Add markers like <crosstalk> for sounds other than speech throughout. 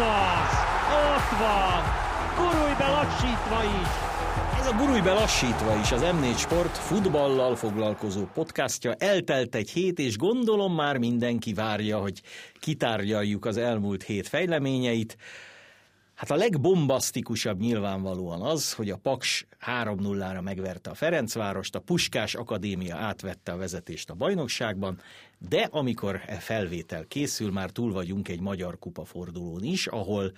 az! Ott van! Gurulj be lassítva is! Ez a Gurulj be lassítva is az M4 Sport futballal foglalkozó podcastja. Eltelt egy hét, és gondolom már mindenki várja, hogy kitárgyaljuk az elmúlt hét fejleményeit. Hát a legbombasztikusabb nyilvánvalóan az, hogy a Paks 3-0-ra megverte a Ferencvárost, a Puskás Akadémia átvette a vezetést a bajnokságban, de amikor e felvétel készül, már túl vagyunk egy magyar kupa fordulón is, ahol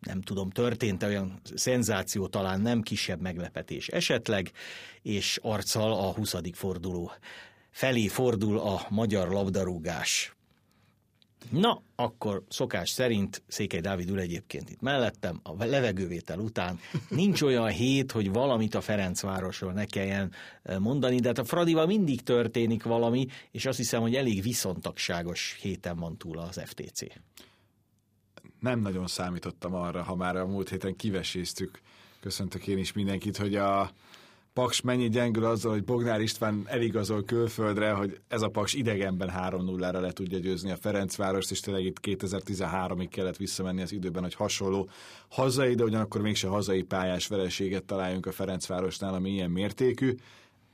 nem tudom, történt olyan szenzáció, talán nem kisebb meglepetés esetleg, és arccal a 20. forduló felé fordul a magyar labdarúgás. Na, akkor szokás szerint Székely Dávid ül egyébként itt mellettem, a levegővétel után nincs olyan hét, hogy valamit a Ferencvárosról ne kelljen eh, mondani, de hát a Fradival mindig történik valami, és azt hiszem, hogy elég viszontagságos héten van túl az FTC. Nem nagyon számítottam arra, ha már a múlt héten kiveséztük, köszöntök én is mindenkit, hogy a Paks mennyi gyengül azzal, hogy Bognár István eligazol külföldre, hogy ez a Paks idegenben 3-0-ra le tudja győzni a Ferencvárost, és tényleg itt 2013-ig kellett visszamenni az időben, hogy hasonló hazai, de ugyanakkor mégse hazai pályás vereséget találjunk a Ferencvárosnál, ami ilyen mértékű.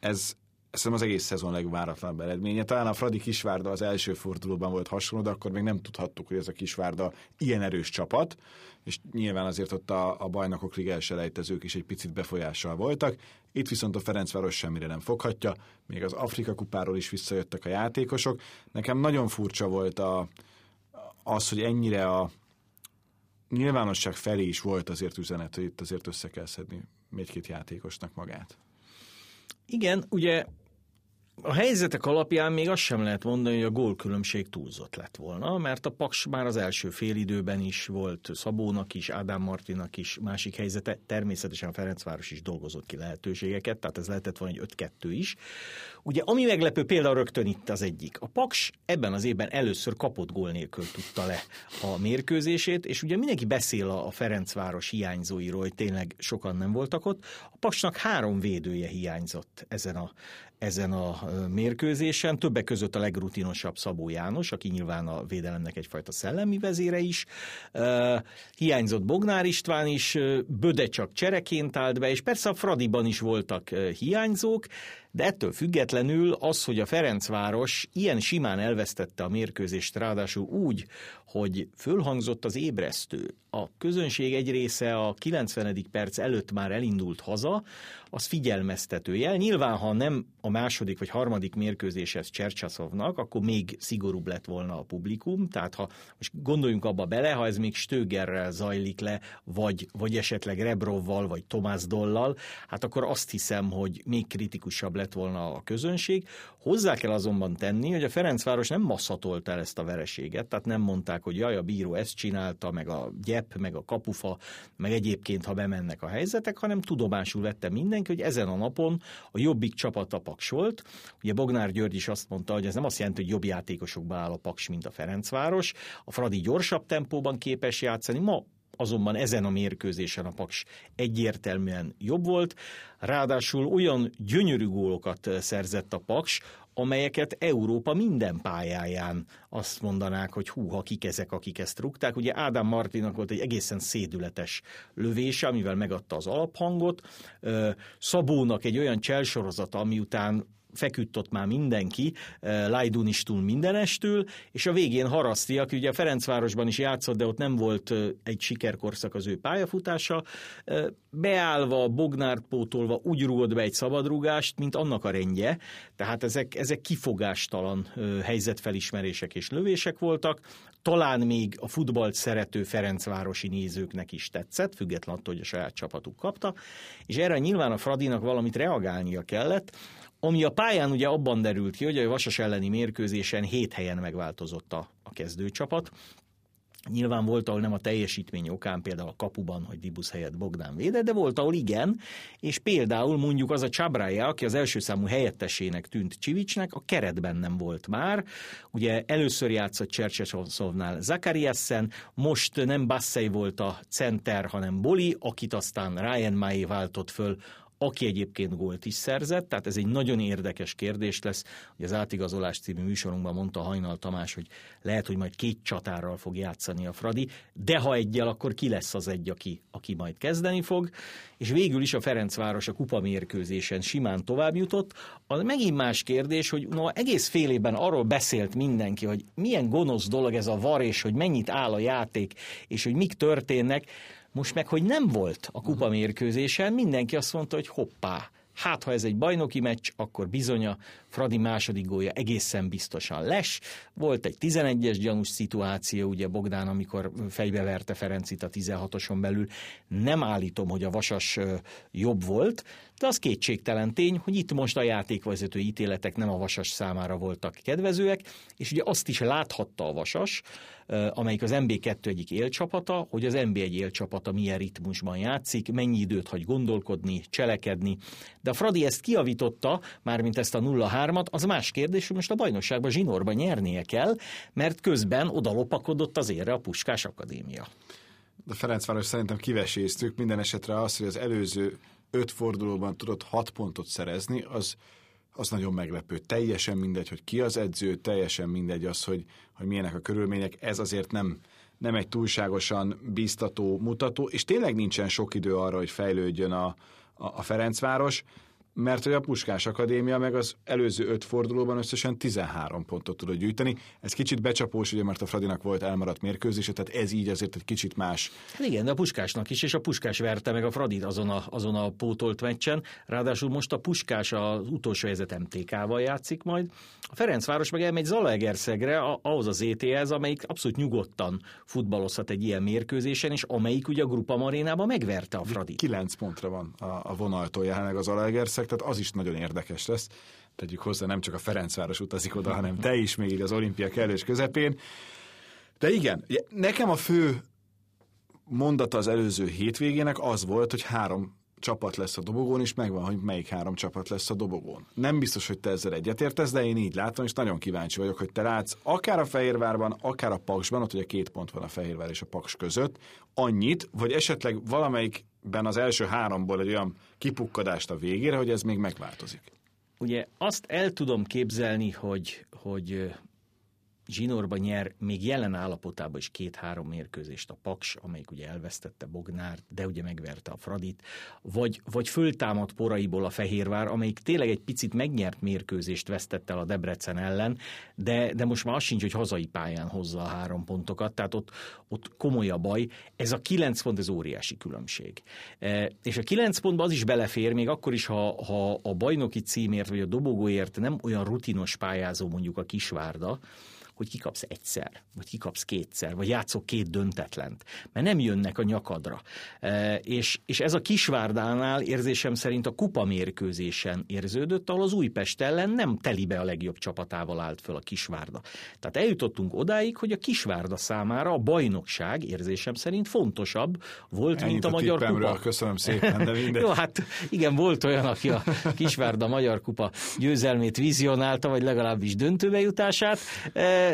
Ez szerintem az egész szezon legváratlanabb eredménye. Talán a Fradi Kisvárda az első fordulóban volt hasonló, de akkor még nem tudhattuk, hogy ez a Kisvárda ilyen erős csapat, és nyilván azért ott a, a bajnokok liga is egy picit befolyással voltak. Itt viszont a Ferencváros semmire nem foghatja, még az Afrika kupáról is visszajöttek a játékosok. Nekem nagyon furcsa volt a, az, hogy ennyire a nyilvánosság felé is volt azért üzenet, hogy itt azért össze kell szedni egy-két játékosnak magát. Igen, ugye a helyzetek alapján még azt sem lehet mondani, hogy a gólkülönbség túlzott lett volna, mert a Paks már az első félidőben is volt Szabónak is, Ádám Martinak is másik helyzete, természetesen a Ferencváros is dolgozott ki lehetőségeket, tehát ez lehetett volna egy 5-2 is. Ugye ami meglepő például rögtön itt az egyik. A Paks ebben az évben először kapott gól nélkül tudta le a mérkőzését, és ugye mindenki beszél a Ferencváros hiányzóiról, hogy tényleg sokan nem voltak ott. A Paksnak három védője hiányzott ezen a, ezen a mérkőzésen, többek között a legrutinosabb Szabó János, aki nyilván a védelemnek egyfajta szellemi vezére is. Hiányzott Bognár István is, Böde csak csereként állt be, és persze a Fradiban is voltak hiányzók, de ettől függetlenül az, hogy a Ferencváros ilyen simán elvesztette a mérkőzést, ráadásul úgy, hogy fölhangzott az ébresztő, a közönség egy része a 90. perc előtt már elindult haza, az figyelmeztető jel. Nyilván, ha nem a második vagy harmadik mérkőzéshez Csercsaszovnak, akkor még szigorúbb lett volna a publikum, tehát ha most gondoljunk abba bele, ha ez még Stögerrel zajlik le, vagy, vagy esetleg Rebrovval, vagy Tomás Dollal, hát akkor azt hiszem, hogy még kritikusabb lett volna a közönség. Hozzá kell azonban tenni, hogy a Ferencváros nem masszatolta el ezt a vereséget, tehát nem mondták, hogy jaj, a bíró ezt csinálta, meg a gyep, meg a kapufa, meg egyébként, ha bemennek a helyzetek, hanem tudomásul vette mindenki, hogy ezen a napon a jobbik csapat a Paks volt. Ugye Bognár György is azt mondta, hogy ez nem azt jelenti, hogy jobb játékosokba áll a Paks, mint a Ferencváros. A Fradi gyorsabb tempóban képes játszani. Ma azonban ezen a mérkőzésen a Paks egyértelműen jobb volt, ráadásul olyan gyönyörű gólokat szerzett a Paks, amelyeket Európa minden pályáján azt mondanák, hogy hú, ha kik ezek, akik ezt rúgták. Ugye Ádám Martinak volt egy egészen szédületes lövése, amivel megadta az alaphangot. Szabónak egy olyan cselsorozata, ami után feküdt ott már mindenki, Lajdunistól mindenestül, és a végén Haraszti, aki ugye Ferencvárosban is játszott, de ott nem volt egy sikerkorszak az ő pályafutása, beállva, Bognárt pótolva úgy rúgott be egy szabadrúgást, mint annak a rendje, tehát ezek, ezek kifogástalan helyzetfelismerések és lövések voltak, talán még a futballt szerető Ferencvárosi nézőknek is tetszett, függetlenül attól, hogy a saját csapatuk kapta, és erre nyilván a Fradinak valamit reagálnia kellett, ami a pályán ugye abban derült ki, hogy a Vasas elleni mérkőzésen hét helyen megváltozott a, a kezdőcsapat. Nyilván volt, ahol nem a teljesítmény okán, például a kapuban, hogy Dibusz helyett Bogdán védett, de volt, ahol igen, és például mondjuk az a Csabrája, aki az első számú helyettesének tűnt Csivicsnek, a keretben nem volt már. Ugye először játszott Csercsesovnál Zakariassen, most nem Bassey volt a center, hanem Boli, akit aztán Ryan Mai váltott föl aki egyébként gólt is szerzett, tehát ez egy nagyon érdekes kérdés lesz, hogy az átigazolás című műsorunkban mondta Hajnal Tamás, hogy lehet, hogy majd két csatárral fog játszani a Fradi, de ha egyel, akkor ki lesz az egy, aki, aki majd kezdeni fog, és végül is a Ferencváros a kupamérkőzésen simán tovább jutott. Az megint más kérdés, hogy no, egész fél évben arról beszélt mindenki, hogy milyen gonosz dolog ez a var, és hogy mennyit áll a játék, és hogy mik történnek, most meg, hogy nem volt a kupa mérkőzésen, mindenki azt mondta, hogy hoppá, hát ha ez egy bajnoki meccs, akkor bizony a Fradi második gólja egészen biztosan les. Volt egy 11-es gyanús szituáció, ugye Bogdán, amikor fejbeverte Ferencit a 16-oson belül. Nem állítom, hogy a Vasas jobb volt, de az kétségtelen tény, hogy itt most a játékvezető ítéletek nem a Vasas számára voltak kedvezőek, és ugye azt is láthatta a Vasas, amelyik az MB2 egyik élcsapata, hogy az MB egy élcsapata milyen ritmusban játszik, mennyi időt hagy gondolkodni, cselekedni. De a Fradi ezt kiavította, mármint ezt a 0-3-at, az más kérdés, hogy most a bajnokságban zsinórban nyernie kell, mert közben oda lopakodott az érre a Puskás Akadémia. De Ferencváros szerintem kiveséztük, minden esetre az, hogy az előző öt fordulóban tudott hat pontot szerezni, az, az nagyon meglepő. Teljesen mindegy, hogy ki az edző, teljesen mindegy az, hogy, hogy milyenek a körülmények. Ez azért nem, nem egy túlságosan biztató mutató, és tényleg nincsen sok idő arra, hogy fejlődjön a, a, a Ferencváros mert hogy a Puskás Akadémia meg az előző öt fordulóban összesen 13 pontot tudott gyűjteni. Ez kicsit becsapós, ugye, mert a Fradinak volt elmaradt mérkőzése, tehát ez így azért egy kicsit más. Hát igen, de a Puskásnak is, és a Puskás verte meg a Fradit azon a, azon a pótolt meccsen. Ráadásul most a Puskás az utolsó helyzet MTK-val játszik majd. A Ferencváros meg elmegy Zalaegerszegre, ahhoz az ETS, amelyik abszolút nyugodtan futballozhat egy ilyen mérkőzésen, és amelyik ugye a Grupa Marénában megverte a Fradit. 9 pontra van a, a vonaltól jelenleg az Zalaegerszeg, tehát az is nagyon érdekes lesz. Tegyük hozzá, nem csak a Ferencváros utazik oda, hanem te is még az olimpia kellős közepén. De igen, nekem a fő mondata az előző hétvégének az volt, hogy három csapat lesz a dobogón, és megvan, hogy melyik három csapat lesz a dobogón. Nem biztos, hogy te ezzel egyetértesz, de én így látom, és nagyon kíváncsi vagyok, hogy te látsz akár a Fehérvárban, akár a Paksban, ott ugye két pont van a Fehérvár és a Paks között, annyit, vagy esetleg valamelyikben az első háromból egy olyan kipukkadást a végére, hogy ez még megváltozik. Ugye azt el tudom képzelni, hogy, hogy zsinórba nyer még jelen állapotában is két-három mérkőzést a Paks, amelyik ugye elvesztette Bognárt, de ugye megverte a Fradit, vagy, vagy föltámadt poraiból a Fehérvár, amelyik tényleg egy picit megnyert mérkőzést vesztette el a Debrecen ellen, de, de most már az sincs, hogy hazai pályán hozza a három pontokat, tehát ott, ott komoly a baj. Ez a kilenc pont, ez óriási különbség. E, és a kilenc pontban az is belefér, még akkor is, ha, ha a bajnoki címért vagy a dobogóért nem olyan rutinos pályázó mondjuk a Kisvárda, hogy kikapsz egyszer, vagy kikapsz kétszer, vagy játszok két döntetlent, mert nem jönnek a nyakadra. E, és, és ez a Kisvárdánál érzésem szerint a kupa mérkőzésen érződött, ahol az Újpest ellen nem telibe a legjobb csapatával állt föl a Kisvárda. Tehát eljutottunk odáig, hogy a Kisvárda számára a bajnokság érzésem szerint fontosabb volt, Ennyit mint a, a Magyar Kupa. Köszönöm szépen, de mindegy. <laughs> Jó, hát igen, volt olyan, aki a Kisvárda Magyar Kupa győzelmét vizionálta, vagy legalábbis döntőbe jutását. E,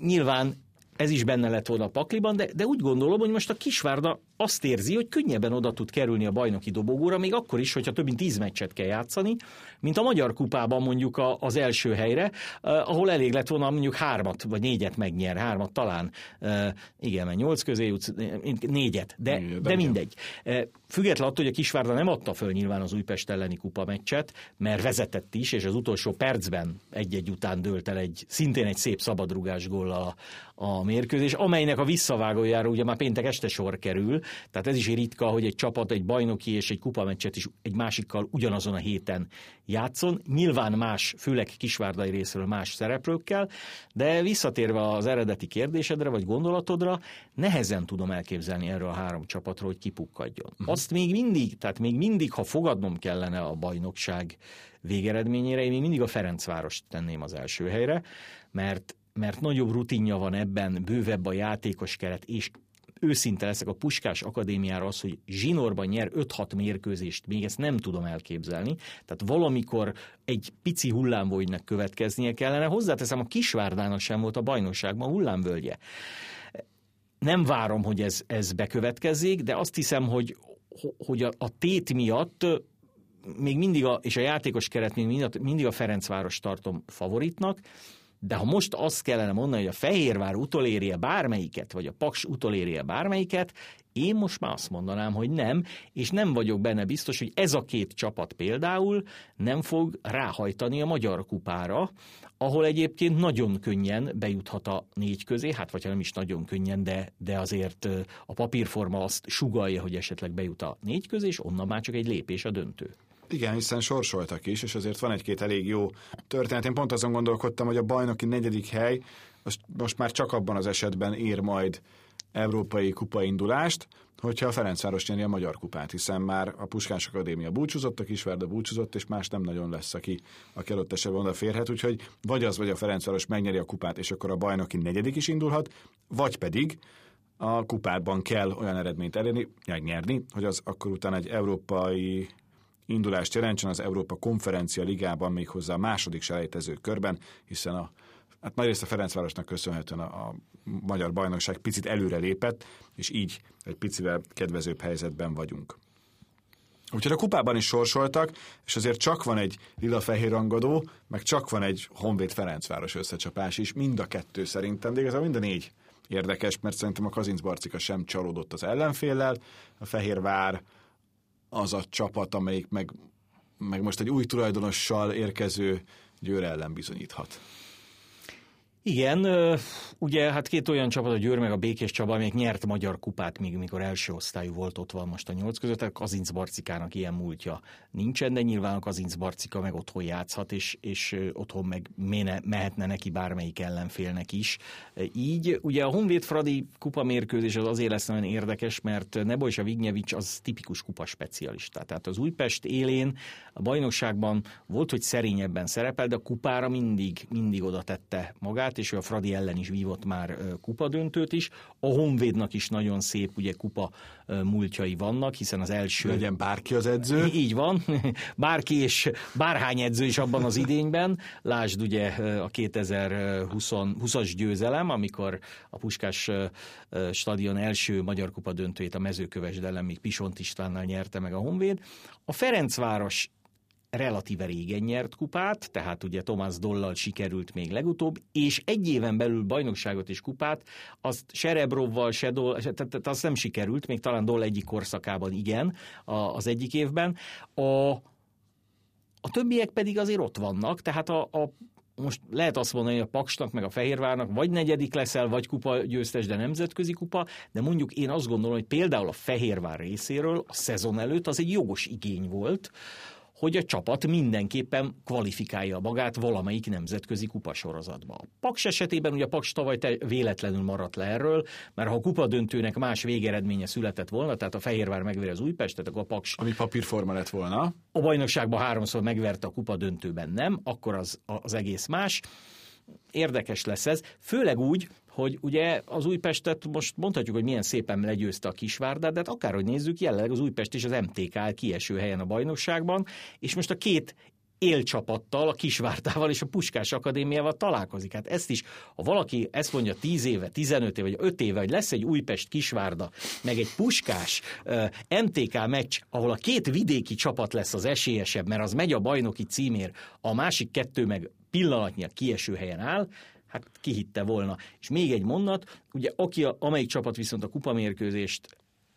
nyilván ez is benne lett volna a pakliban, de, de úgy gondolom, hogy most a Kisvárda azt érzi, hogy könnyebben oda tud kerülni a bajnoki dobogóra, még akkor is, hogyha több mint tíz meccset kell játszani, mint a Magyar Kupában mondjuk a, az első helyre, ahol elég lett volna mondjuk hármat vagy négyet megnyer, hármat talán, igen, mert nyolc közé jutsz, négyet, de, de, de mindegy. Független attól, hogy a Kisvárda nem adta föl nyilván az Újpest elleni kupa meccset, mert vezetett is, és az utolsó percben egy-egy után dőlt el egy, szintén egy szép szabadrugás gól a, a mérkőzés, amelynek a visszavágójára ugye már péntek este sor kerül, tehát ez is ritka, hogy egy csapat egy bajnoki és egy kupameccset is egy másikkal ugyanazon a héten játszon. Nyilván más, főleg kisvárdai részről más szereplőkkel, de visszatérve az eredeti kérdésedre vagy gondolatodra, nehezen tudom elképzelni erről a három csapatról, hogy kipukkadjon. Uh-huh. Azt még mindig, tehát még mindig, ha fogadnom kellene a bajnokság végeredményére, én még mindig a Ferencvárost tenném az első helyre, mert mert nagyobb rutinja van ebben, bővebb a játékos keret, és őszinte leszek, a Puskás Akadémiára az, hogy zsinórban nyer 5-6 mérkőzést, még ezt nem tudom elképzelni. Tehát valamikor egy pici hullámvölgynek következnie kellene. Hozzáteszem, a Kisvárdának sem volt a bajnokságban hullámvölgye. Nem várom, hogy ez, ez bekövetkezzék, de azt hiszem, hogy, hogy a, a tét miatt még mindig a, és a játékos keret még mindig, a Ferencváros tartom favoritnak, de ha most azt kellene mondani, hogy a Fehérvár utolérje bármelyiket, vagy a Paks utolérje bármelyiket, én most már azt mondanám, hogy nem, és nem vagyok benne biztos, hogy ez a két csapat például nem fog ráhajtani a Magyar Kupára, ahol egyébként nagyon könnyen bejuthat a négy közé, hát vagy nem is nagyon könnyen, de, de azért a papírforma azt sugalja, hogy esetleg bejut a négy közé, és onnan már csak egy lépés a döntő. Igen, hiszen sorsoltak is, és azért van egy-két elég jó történet. Én pont azon gondolkodtam, hogy a bajnoki negyedik hely most, most már csak abban az esetben ér majd európai kupaindulást, hogyha a Ferencváros nyeri a Magyar Kupát, hiszen már a Puskás Akadémia búcsúzott, a Kisvárda búcsúzott, és más nem nagyon lesz, aki, aki adott esetben odaférhet, úgyhogy vagy az, vagy a Ferencváros megnyeri a kupát, és akkor a bajnoki negyedik is indulhat, vagy pedig a kupátban kell olyan eredményt elérni, nyerni, hogy az akkor utána egy európai indulást jelentsen az Európa Konferencia Ligában méghozzá a második selejtező körben, hiszen a hát nagyrészt a Ferencvárosnak köszönhetően a, a magyar bajnokság picit előre lépett, és így egy picivel kedvezőbb helyzetben vagyunk. Úgyhogy a kupában is sorsoltak, és azért csak van egy lila-fehér rangadó, meg csak van egy Honvéd Ferencváros összecsapás is, mind a kettő szerintem, de igazából mind a négy érdekes, mert szerintem a Kazinc Barcika sem csalódott az ellenféllel, a Fehérvár az a csapat, amelyik meg, meg most egy új tulajdonossal érkező Győr ellen bizonyíthat. Igen, ugye hát két olyan csapat, a Győr meg a Békés Csaba, amelyik nyert magyar kupát, még mikor első osztályú volt, ott van most a nyolc között, a Kazinc Barcikának ilyen múltja nincsen, de nyilván a Kazinc Barcika meg otthon játszhat, és, és otthon meg méne, mehetne neki bármelyik ellenfélnek is. Így ugye a Honvéd Fradi kupa mérkőzés az azért lesz nagyon érdekes, mert Nebojsa Vignyevics az tipikus kupa specialista. Tehát az Újpest élén a bajnokságban volt, hogy szerényebben szerepel, de a kupára mindig, mindig oda tette magát, kupát, és ő a Fradi ellen is vívott már kupadöntőt is. A Honvédnak is nagyon szép ugye kupa múltjai vannak, hiszen az első... Legyen bárki az edző. Így van, <laughs> bárki és bárhány edző is abban az idényben. Lásd ugye a 2020-as győzelem, amikor a Puskás stadion első magyar kupa döntőjét a mezőkövesd ellen még Pisont Istvánnal nyerte meg a Honvéd. A Ferencváros relatíve régen nyert kupát, tehát ugye Tomás Dollal sikerült még legutóbb, és egy éven belül bajnokságot és kupát, azt Serebrovval, se Doll, tehát az nem sikerült, még talán Doll egyik korszakában igen, az egyik évben. A, a többiek pedig azért ott vannak, tehát a, a most lehet azt mondani, hogy a Paksnak meg a Fehérvárnak vagy negyedik leszel, vagy kupa győztes, de nemzetközi kupa, de mondjuk én azt gondolom, hogy például a Fehérvár részéről a szezon előtt az egy jogos igény volt, hogy a csapat mindenképpen kvalifikálja magát valamelyik nemzetközi kupasorozatba. A Paks esetében ugye a Paks tavaly véletlenül maradt le erről, mert ha a kupa döntőnek más végeredménye született volna, tehát a Fehérvár megveri az Újpestet, akkor a Paks... Ami papírforma lett volna. A bajnokságban háromszor megverte a kupa döntőben nem, akkor az, az egész más. Érdekes lesz ez, főleg úgy, hogy ugye az Újpestet most mondhatjuk, hogy milyen szépen legyőzte a Kisvárdát, de hát akárhogy nézzük, jelenleg az Újpest és az MTK áll kieső helyen a bajnokságban, és most a két élcsapattal, a Kisvártával és a Puskás Akadémiával találkozik. Hát ezt is, ha valaki ezt mondja 10 éve, 15 éve, vagy 5 éve, hogy lesz egy Újpest Kisvárda, meg egy Puskás uh, MTK meccs, ahol a két vidéki csapat lesz az esélyesebb, mert az megy a bajnoki címér, a másik kettő meg pillanatnyiak kieső helyen áll, hát kihitte volna. És még egy mondat, ugye aki a, amelyik csapat viszont a kupamérkőzést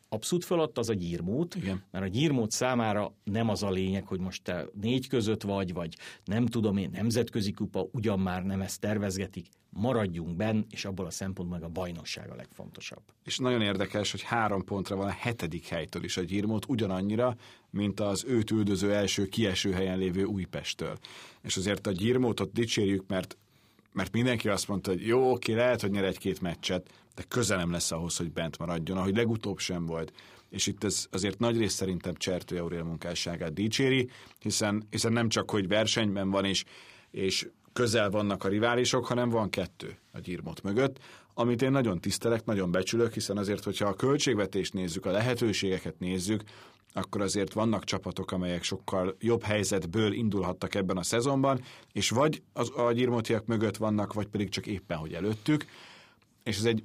abszolút fölött, az a gyírmót, Igen. mert a gyírmót számára nem az a lényeg, hogy most te négy között vagy, vagy nem tudom én, nemzetközi kupa, ugyan már nem ezt tervezgetik, maradjunk benn, és abból a szempontból meg a bajnokság a legfontosabb. És nagyon érdekes, hogy három pontra van a hetedik helytől is a gyírmót, ugyanannyira, mint az őt üldöző első kieső helyen lévő Újpesttől. És azért a gyírmótot dicsérjük, mert mert mindenki azt mondta, hogy jó, oké, lehet, hogy nyer egy-két meccset, de közelem lesz ahhoz, hogy bent maradjon, ahogy legutóbb sem volt. És itt ez azért nagy rész szerintem Csertő Aurél munkásságát dicséri, hiszen, hiszen nem csak, hogy versenyben van, és, és közel vannak a riválisok, hanem van kettő a gyírmot mögött, amit én nagyon tisztelek, nagyon becsülök, hiszen azért, hogyha a költségvetést nézzük, a lehetőségeket nézzük, akkor azért vannak csapatok, amelyek sokkal jobb helyzetből indulhattak ebben a szezonban, és vagy az, a gyirmotiak mögött vannak, vagy pedig csak éppen, hogy előttük, és ez egy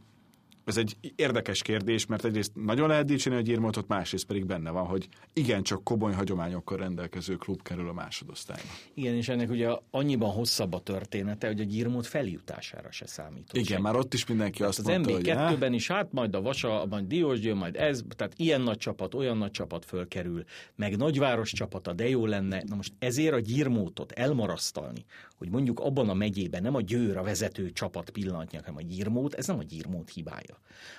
ez egy érdekes kérdés, mert egyrészt nagyon lehet dicsérni a Gyirmotot, másrészt pedig benne van, hogy igencsak komoly hagyományokkal rendelkező klub kerül a másodosztályba. Igen, és ennek ugye annyiban hosszabb a története, hogy a Gyirmót feljutására se számít. Igen, már ott is mindenki azt az mondta, hogy MB2-ben is, hát majd a Vasa, majd Diósgyő, majd ez, tehát ilyen nagy csapat, olyan nagy csapat fölkerül, meg nagyváros csapata, de jó lenne. Na most ezért a Gyirmótot elmarasztalni, hogy mondjuk abban a megyében nem a Győr a vezető csapat pillanatnyi, hanem a Gyirmót, ez nem a Gyirmót hibája.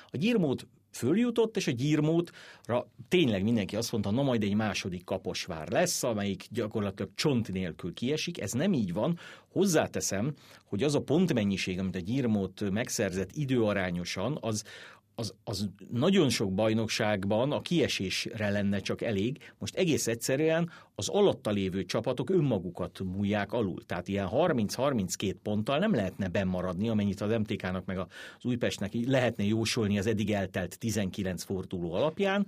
A Gyirmót följutott, és a gyírmótra tényleg mindenki azt mondta, na majd egy második kaposvár lesz, amelyik gyakorlatilag csont nélkül kiesik. Ez nem így van. Hozzáteszem, hogy az a pontmennyiség, amit a gyírmót megszerzett időarányosan, az, az, az nagyon sok bajnokságban a kiesésre lenne csak elég. Most egész egyszerűen az alatta lévő csapatok önmagukat múlják alul. Tehát ilyen 30-32 ponttal nem lehetne bemaradni, amennyit az MTK-nak meg az Újpestnek lehetne jósolni az eddig eltelt 19 forduló alapján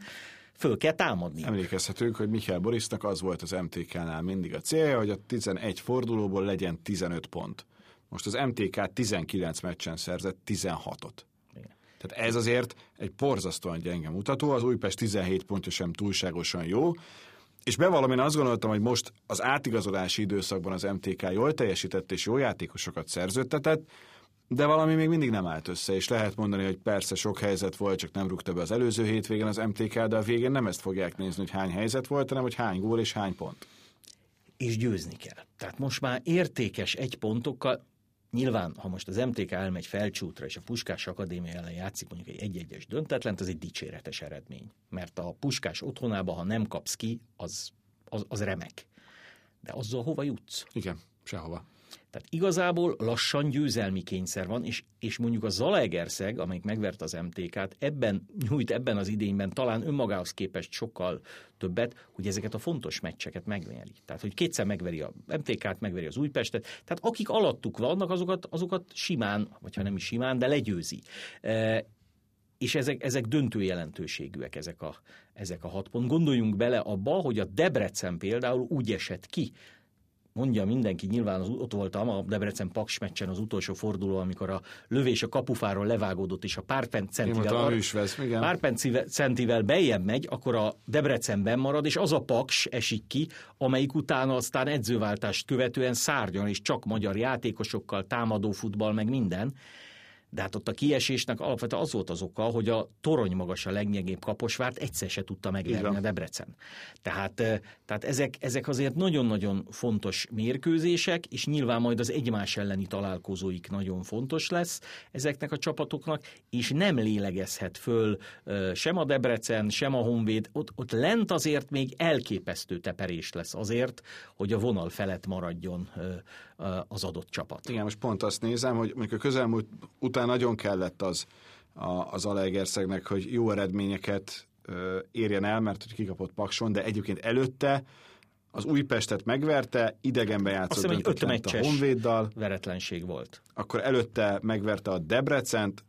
föl kell támadni. Emlékezhetünk, hogy Michael Borisnak az volt az MTK-nál mindig a célja, hogy a 11 fordulóból legyen 15 pont. Most az MTK 19 meccsen szerzett 16-ot. Tehát ez azért egy porzasztóan gyenge mutató, az Újpest 17 pontja sem túlságosan jó, és bevallom, én azt gondoltam, hogy most az átigazolási időszakban az MTK jól teljesített és jó játékosokat szerződtetett, de valami még mindig nem állt össze, és lehet mondani, hogy persze sok helyzet volt, csak nem rúgta be az előző hétvégen az MTK, de a végén nem ezt fogják nézni, hogy hány helyzet volt, hanem hogy hány gól és hány pont. És győzni kell. Tehát most már értékes egy pontokkal, Nyilván, ha most az MTK elmegy felcsútra, és a Puskás Akadémia ellen játszik mondjuk egy egy-egyes döntetlent, az egy dicséretes eredmény. Mert a Puskás otthonába, ha nem kapsz ki, az, az, az remek. De azzal hova jutsz? Igen, sehova. Tehát igazából lassan győzelmi kényszer van, és, és mondjuk a Zalaegerszeg, amelyik megvert az MTK-t, ebben nyújt ebben az idényben talán önmagához képest sokkal többet, hogy ezeket a fontos meccseket megveri. Tehát, hogy kétszer megveri a MTK-t, megveri az Újpestet. Tehát akik alattuk vannak, azokat, azokat simán, vagy ha nem is simán, de legyőzi. E, és ezek, ezek döntő jelentőségűek, ezek a, ezek a hat pont. Gondoljunk bele abba, hogy a Debrecen például úgy esett ki mondja mindenki, nyilván az, ott voltam a Debrecen Paks meccsen az utolsó forduló, amikor a lövés a kapufáról levágódott, és a pár centivel, vesz, igen. pár centivel bejjebb megy, akkor a Debrecenben marad, és az a Paks esik ki, amelyik utána aztán edzőváltást követően szárnyan, és csak magyar játékosokkal, támadó futball, meg minden de hát ott a kiesésnek alapvetően az volt az oka, hogy a torony magas a legnyegébb kaposvárt egyszer se tudta megverni a Debrecen. Tehát, tehát ezek, ezek azért nagyon-nagyon fontos mérkőzések, és nyilván majd az egymás elleni találkozóik nagyon fontos lesz ezeknek a csapatoknak, és nem lélegezhet föl sem a Debrecen, sem a Honvéd. Ott, ott lent azért még elképesztő teperés lesz azért, hogy a vonal felett maradjon az adott csapat. Igen, most pont azt nézem, hogy mondjuk a közelmúlt után nagyon kellett az a, az Alegerszegnek, hogy jó eredményeket érjen el, mert hogy kikapott Pakson, de egyébként előtte az Újpestet megverte, idegenbe játszott Azt hiszem, egy a Honvéddal. veretlenség volt. Akkor előtte megverte a Debrecent,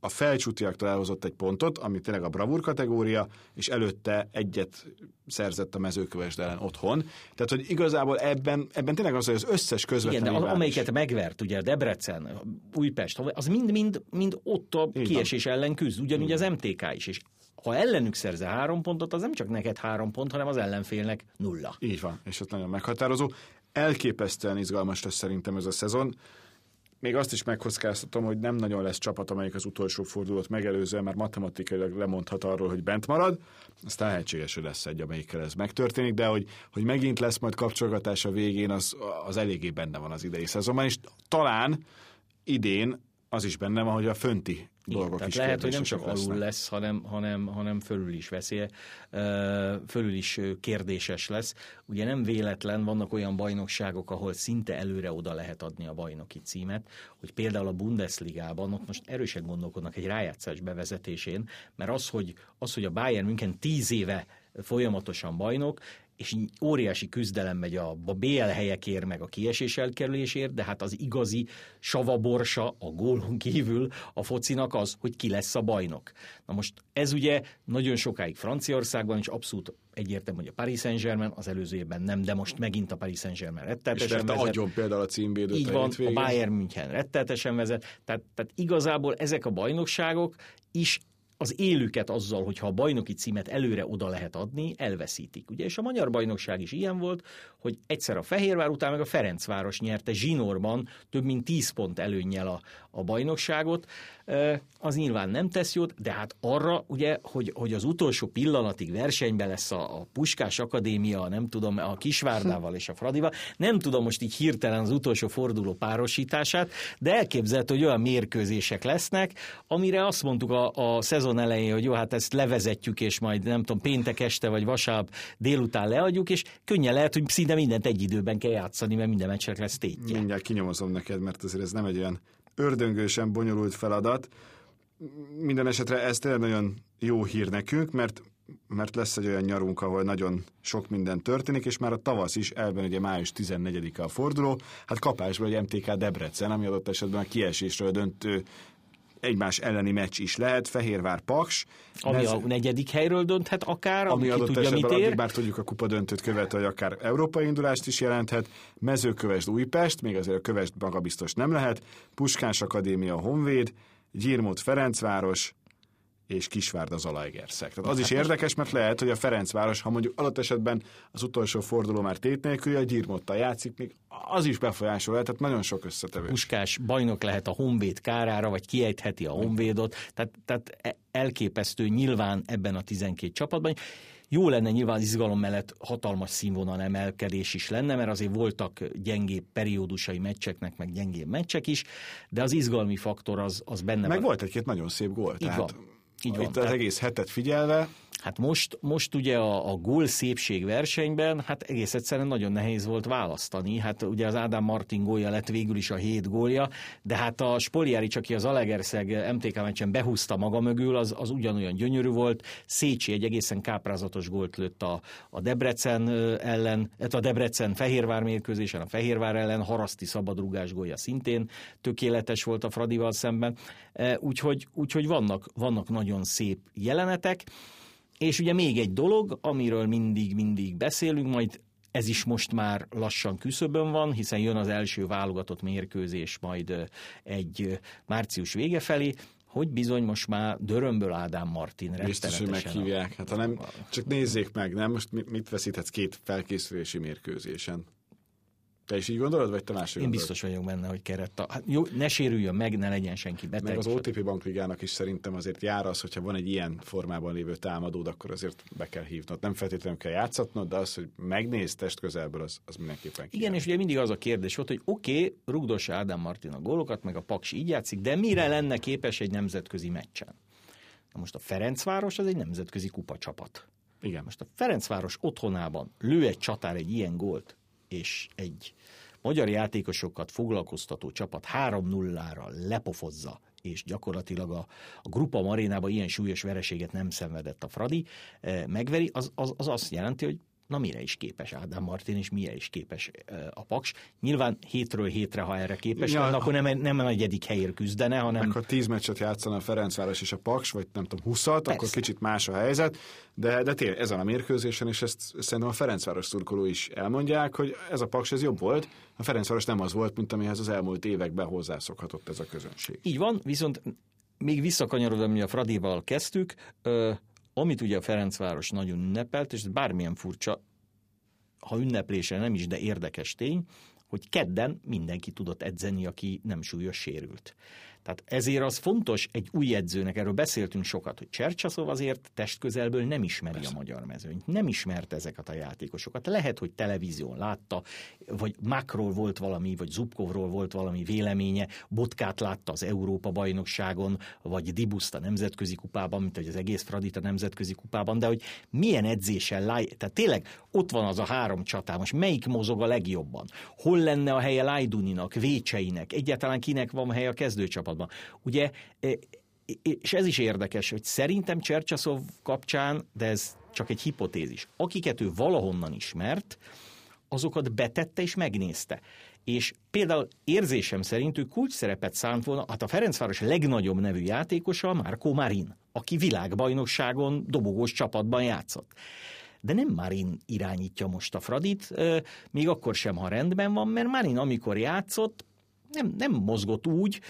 a felcsútiaktól elhozott egy pontot, ami tényleg a bravúr kategória, és előtte egyet szerzett a mezőkövesd ellen otthon. Tehát, hogy igazából ebben, ebben tényleg az, hogy az összes közvetlen Igen, de amelyiket megvert, ugye Debrecen, Újpest, az mind-mind mind ott a Igen. kiesés ellen küzd, ugyanúgy az MTK is, és ha ellenük szerze három pontot, az nem csak neked három pont, hanem az ellenfélnek nulla. Így van, és ez nagyon meghatározó. Elképesztően izgalmas lesz szerintem ez a szezon még azt is megkockáztatom, hogy nem nagyon lesz csapat, amelyik az utolsó fordulót megelőzően már matematikailag lemondhat arról, hogy bent marad. Aztán lehetséges, hogy lesz egy, amelyikkel ez megtörténik, de hogy, hogy megint lesz majd kapcsolgatás a végén, az, az eléggé benne van az idei szezonban, és talán idén az is benne van, hogy a fönti dolgok tehát is lehet, hogy nem csak lesznek. alul lesz, hanem, hanem, hanem fölül is veszélye, fölül is kérdéses lesz. Ugye nem véletlen, vannak olyan bajnokságok, ahol szinte előre oda lehet adni a bajnoki címet, hogy például a Bundesligában ott most erősen gondolkodnak egy rájátszás bevezetésén, mert az, hogy, az, hogy a Bayern München tíz éve folyamatosan bajnok, és óriási küzdelem megy a, a BL helyekért, meg a kiesés elkerülésért, de hát az igazi savaborsa a gólon kívül a focinak az, hogy ki lesz a bajnok. Na most ez ugye nagyon sokáig Franciaországban is abszolút egyértelmű, hogy a Paris Saint-Germain, az előző évben nem, de most megint a Paris Saint-Germain retteltesen és vezet. agyon például a címvédőt. Így van, a Bayern München retteltesen vezet. Tehát, tehát igazából ezek a bajnokságok is az élüket azzal, hogyha a bajnoki címet előre oda lehet adni, elveszítik. Ugye, és a magyar bajnokság is ilyen volt, hogy egyszer a Fehérvár után meg a Ferencváros nyerte zsinórban több mint 10 pont előnnyel a, a bajnokságot. Az nyilván nem tesz jót, de hát arra, ugye, hogy, hogy az utolsó pillanatig versenyben lesz a, a Puskás Akadémia, nem tudom, a Kisvárdával és a Fradival, nem tudom most így hirtelen az utolsó forduló párosítását, de elképzelhető, hogy olyan mérkőzések lesznek, amire azt mondtuk a, a szezon elején, hogy jó, hát ezt levezetjük, és majd nem tudom, péntek este vagy vasárnap délután leadjuk, és könnyen lehet, hogy szinte mindent egy időben kell játszani, mert minden meccsek lesz tétje. Mindjárt kinyomozom neked, mert azért ez nem egy olyan ördöngősen bonyolult feladat. Minden esetre ez tényleg nagyon jó hír nekünk, mert mert lesz egy olyan nyarunk, ahol nagyon sok minden történik, és már a tavasz is, elben ugye május 14-a a forduló, hát kapásból egy MTK Debrecen, ami adott esetben a kiesésről döntő egymás elleni meccs is lehet, Fehérvár Paks. Ami ez, a negyedik helyről dönthet akár, ami adott tudja, esetben mit ér. már tudjuk a kupa döntőt követő, hogy akár európai indulást is jelenthet, Mezőkövesd Újpest, még azért a Kövesd maga biztos nem lehet, Puskás Akadémia Honvéd, Gyirmót Ferencváros, és Kisvárda Zalaegerszeg. Tehát az is hát érdekes, mert lehet, hogy a Ferencváros, ha mondjuk adott esetben az utolsó forduló már tét nélkül, a Gyirmottal játszik, még az is befolyásol lehet, tehát nagyon sok összetevő. Puskás bajnok lehet a Honvéd kárára, vagy kiejtheti a Honvédot, tehát, tehát e- elképesztő nyilván ebben a 12 csapatban. Jó lenne nyilván az izgalom mellett hatalmas színvonal emelkedés is lenne, mert azért voltak gyengébb periódusai meccseknek, meg gyengébb meccsek is, de az izgalmi faktor az, az benne meg van. volt egy-két nagyon szép gól. Így tehát... van így van. Itt az egész hetet figyelve. Hát most, most ugye a, a gól szépség versenyben, hát egész egyszerűen nagyon nehéz volt választani. Hát ugye az Ádám Martin gólja lett végül is a hét gólja, de hát a Spoliári, aki az Alegerszeg MTK meccsen behúzta maga mögül, az, az ugyanolyan gyönyörű volt. Szécsi egy egészen káprázatos gólt lőtt a, a Debrecen ellen, a Debrecen Fehérvár mérkőzésen, a Fehérvár ellen, Haraszti szabadrugás gólja szintén tökéletes volt a Fradival szemben. Úgyhogy, úgyhogy vannak, vannak nagyon szép jelenetek. És ugye még egy dolog, amiről mindig-mindig beszélünk, majd ez is most már lassan küszöbön van, hiszen jön az első válogatott mérkőzés majd egy március vége felé, hogy bizony most már Dörömből Ádám Martin Biztos, hogy meghívják. Hát ha nem, csak nézzék meg, nem? Most mit veszíthetsz két felkészülési mérkőzésen? Te is így gondolod, vagy te máshogy Én gondolod? biztos vagyok benne, hogy keret. Hát jó, ne sérüljön meg, ne legyen senki beteg. Meg az OTP bankligának is szerintem azért jár az, hogyha van egy ilyen formában lévő támadód, akkor azért be kell hívnod. Nem feltétlenül kell játszatnod, de az, hogy megnéz test közelből, az, az mindenképpen kijár. Igen, és ugye mindig az a kérdés volt, hogy oké, okay, rugdossa Ádám Martin a gólokat, meg a Paks így játszik, de mire lenne képes egy nemzetközi meccsen? Na most a Ferencváros az egy nemzetközi kupa csapat. Igen. Most a Ferencváros otthonában lő egy csatár egy ilyen gólt, és egy magyar játékosokat foglalkoztató csapat 3-0-ra lepofozza, és gyakorlatilag a, a Grupa Marénában ilyen súlyos vereséget nem szenvedett a Fradi, eh, megveri, az, az, az azt jelenti, hogy na mire is képes Ádám Martin, és mire is képes a Paks. Nyilván hétről hétre, ha erre képes ja, lenne, akkor nem, nem a negyedik helyért küzdene, hanem... Meg ha tíz meccset játszana a Ferencváros és a Paks, vagy nem tudom, huszat, akkor kicsit más a helyzet, de, de tényleg ezen a mérkőzésen, és ezt szerintem a Ferencváros szurkoló is elmondják, hogy ez a Paks ez jobb volt, a Ferencváros nem az volt, mint amihez az elmúlt években hozzászokhatott ez a közönség. Így van, viszont még visszakanyarodom, mi a Fradival kezdtük, amit ugye a Ferencváros nagyon ünnepelt, és bármilyen furcsa, ha ünneplése nem is, de érdekes tény, hogy kedden mindenki tudott edzeni, aki nem súlyos sérült. Tehát ezért az fontos egy új edzőnek, erről beszéltünk sokat, hogy Csercsaszov azért testközelből nem ismeri Persze. a magyar mezőnyt, nem ismerte ezeket a játékosokat. Lehet, hogy televízión látta, vagy Makról volt valami, vagy Zubkovról volt valami véleménye, Botkát látta az Európa bajnokságon, vagy Dibuszt a nemzetközi kupában, mint hogy az egész Fradit a nemzetközi kupában, de hogy milyen edzéssel láj, tehát tényleg ott van az a három csatá, most melyik mozog a legjobban? Hol lenne a helye Lajduninak, Vécseinek, egyáltalán kinek van helye a kezdőcsapat? Csapatban. Ugye, e, és ez is érdekes, hogy szerintem Csercsaszov kapcsán, de ez csak egy hipotézis, akiket ő valahonnan ismert, azokat betette és megnézte. És például érzésem szerint ő kulcs szerepet szánt volna, hát a Ferencváros legnagyobb nevű játékosa Márkó Marin, aki világbajnokságon dobogós csapatban játszott. De nem Marin irányítja most a Fradit, még akkor sem, ha rendben van, mert Marin amikor játszott, nem, nem mozgott úgy,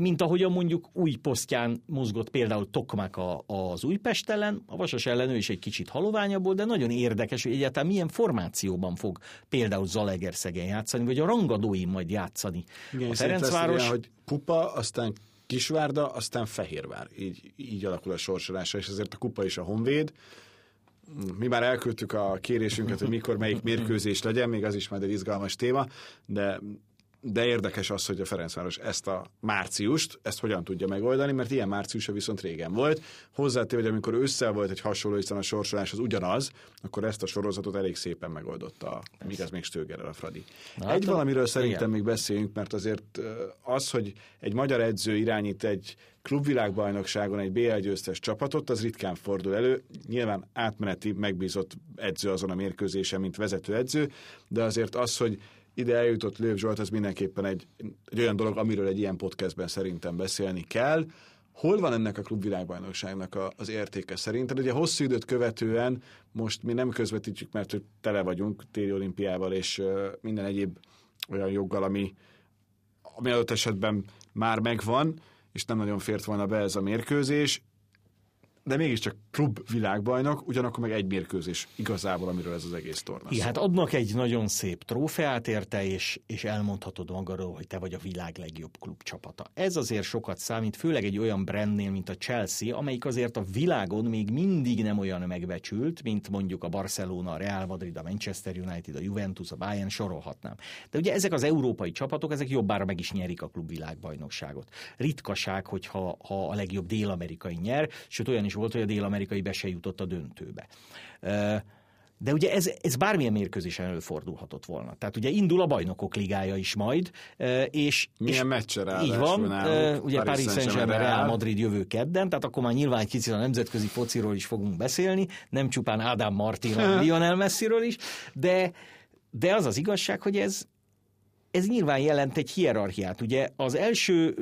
mint ahogy a mondjuk új posztján mozgott például Tokmak a, az Újpest ellen, a Vasas ellen ő is egy kicsit haloványabb volt, de nagyon érdekes, hogy egyáltalán milyen formációban fog például Zalegerszegen játszani, vagy a rangadóim majd játszani. Igen, a Ferencváros... Ilyen, hogy kupa, aztán Kisvárda, aztán Fehérvár. Így, így alakul a sorsolása, és ezért a kupa is a Honvéd. Mi már elküldtük a kérésünket, hogy mikor melyik mérkőzés legyen, még az is majd egy izgalmas téma, de de érdekes az, hogy a Ferencváros ezt a márciust, ezt hogyan tudja megoldani, mert ilyen márciusa viszont régen volt. Hozzátéve, hogy amikor ősszel volt egy hasonló, hiszen a sorsolás az ugyanaz, akkor ezt a sorozatot elég szépen megoldotta, míg ez még Stögerrel a Fradi. Na, egy hát, valamiről szerintem igen. még beszéljünk, mert azért az, hogy egy magyar edző irányít egy klubvilágbajnokságon egy BL győztes csapatot, az ritkán fordul elő. Nyilván átmeneti megbízott edző azon a mérkőzésen, mint vezető edző, de azért az, hogy ide eljutott Lőv Zsolt, ez mindenképpen egy, egy olyan dolog, amiről egy ilyen podcastben szerintem beszélni kell. Hol van ennek a klubvilágbajnokságnak a, az értéke szerinted? Ugye hosszú időt követően most mi nem közvetítjük, mert hogy tele vagyunk téli olimpiával és uh, minden egyéb olyan joggal, ami, ami adott esetben már megvan, és nem nagyon fért volna be ez a mérkőzés de mégiscsak klub világbajnok, ugyanakkor meg egy mérkőzés igazából, amiről ez az egész torna. Igen, hát adnak egy nagyon szép trófeát érte, és, és elmondhatod magadról, hogy te vagy a világ legjobb klubcsapata. Ez azért sokat számít, főleg egy olyan brandnél, mint a Chelsea, amelyik azért a világon még mindig nem olyan megbecsült, mint mondjuk a Barcelona, a Real Madrid, a Manchester United, a Juventus, a Bayern, sorolhatnám. De ugye ezek az európai csapatok, ezek jobbára meg is nyerik a klub világbajnokságot. Ritkaság, hogyha ha a legjobb dél-amerikai nyer, sőt olyan is volt, hogy a dél-amerikai be se jutott a döntőbe. De ugye ez, ez bármilyen mérkőzésen előfordulhatott volna. Tehát ugye indul a bajnokok ligája is majd, és... Milyen meccsre Így van, náluk, ugye Paris Saint-Germain Real Madrid jövő kedden, tehát akkor már nyilván kicsit a nemzetközi fociról is fogunk beszélni, nem csupán Ádám Martinról, <laughs> Lionel Messiről is, de, de az az igazság, hogy ez, ez nyilván jelent egy hierarchiát. Ugye az első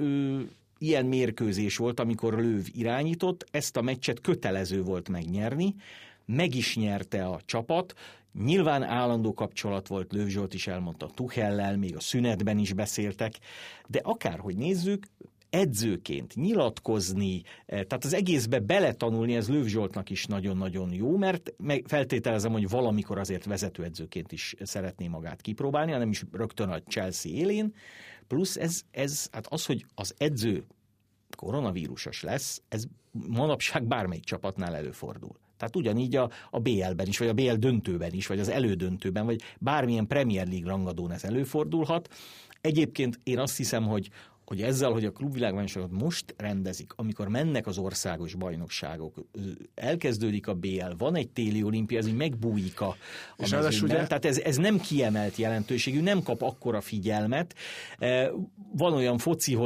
ilyen mérkőzés volt, amikor Lőv irányított, ezt a meccset kötelező volt megnyerni, meg is nyerte a csapat, Nyilván állandó kapcsolat volt, Lőv Zsolt is elmondta Tuchellel, még a szünetben is beszéltek, de akárhogy nézzük, edzőként nyilatkozni, eh, tehát az egészbe beletanulni, ez Lőv Zsoltnak is nagyon-nagyon jó, mert feltételezem, hogy valamikor azért vezetőedzőként is szeretné magát kipróbálni, hanem is rögtön a Chelsea élén, Plusz ez, ez hát az, hogy az edző koronavírusos lesz, ez manapság bármelyik csapatnál előfordul. Tehát ugyanígy a, a BL-ben is, vagy a BL döntőben is, vagy az elődöntőben, vagy bármilyen Premier League rangadón ez előfordulhat. Egyébként én azt hiszem, hogy hogy ezzel, hogy a klubvilágbajnokságot most rendezik, amikor mennek az országos bajnokságok, elkezdődik a BL, van egy téli olimpia, ez így megbújik a, a és ugye... tehát ez, ez nem kiemelt jelentőségű, nem kap akkora figyelmet. Van olyan focihoz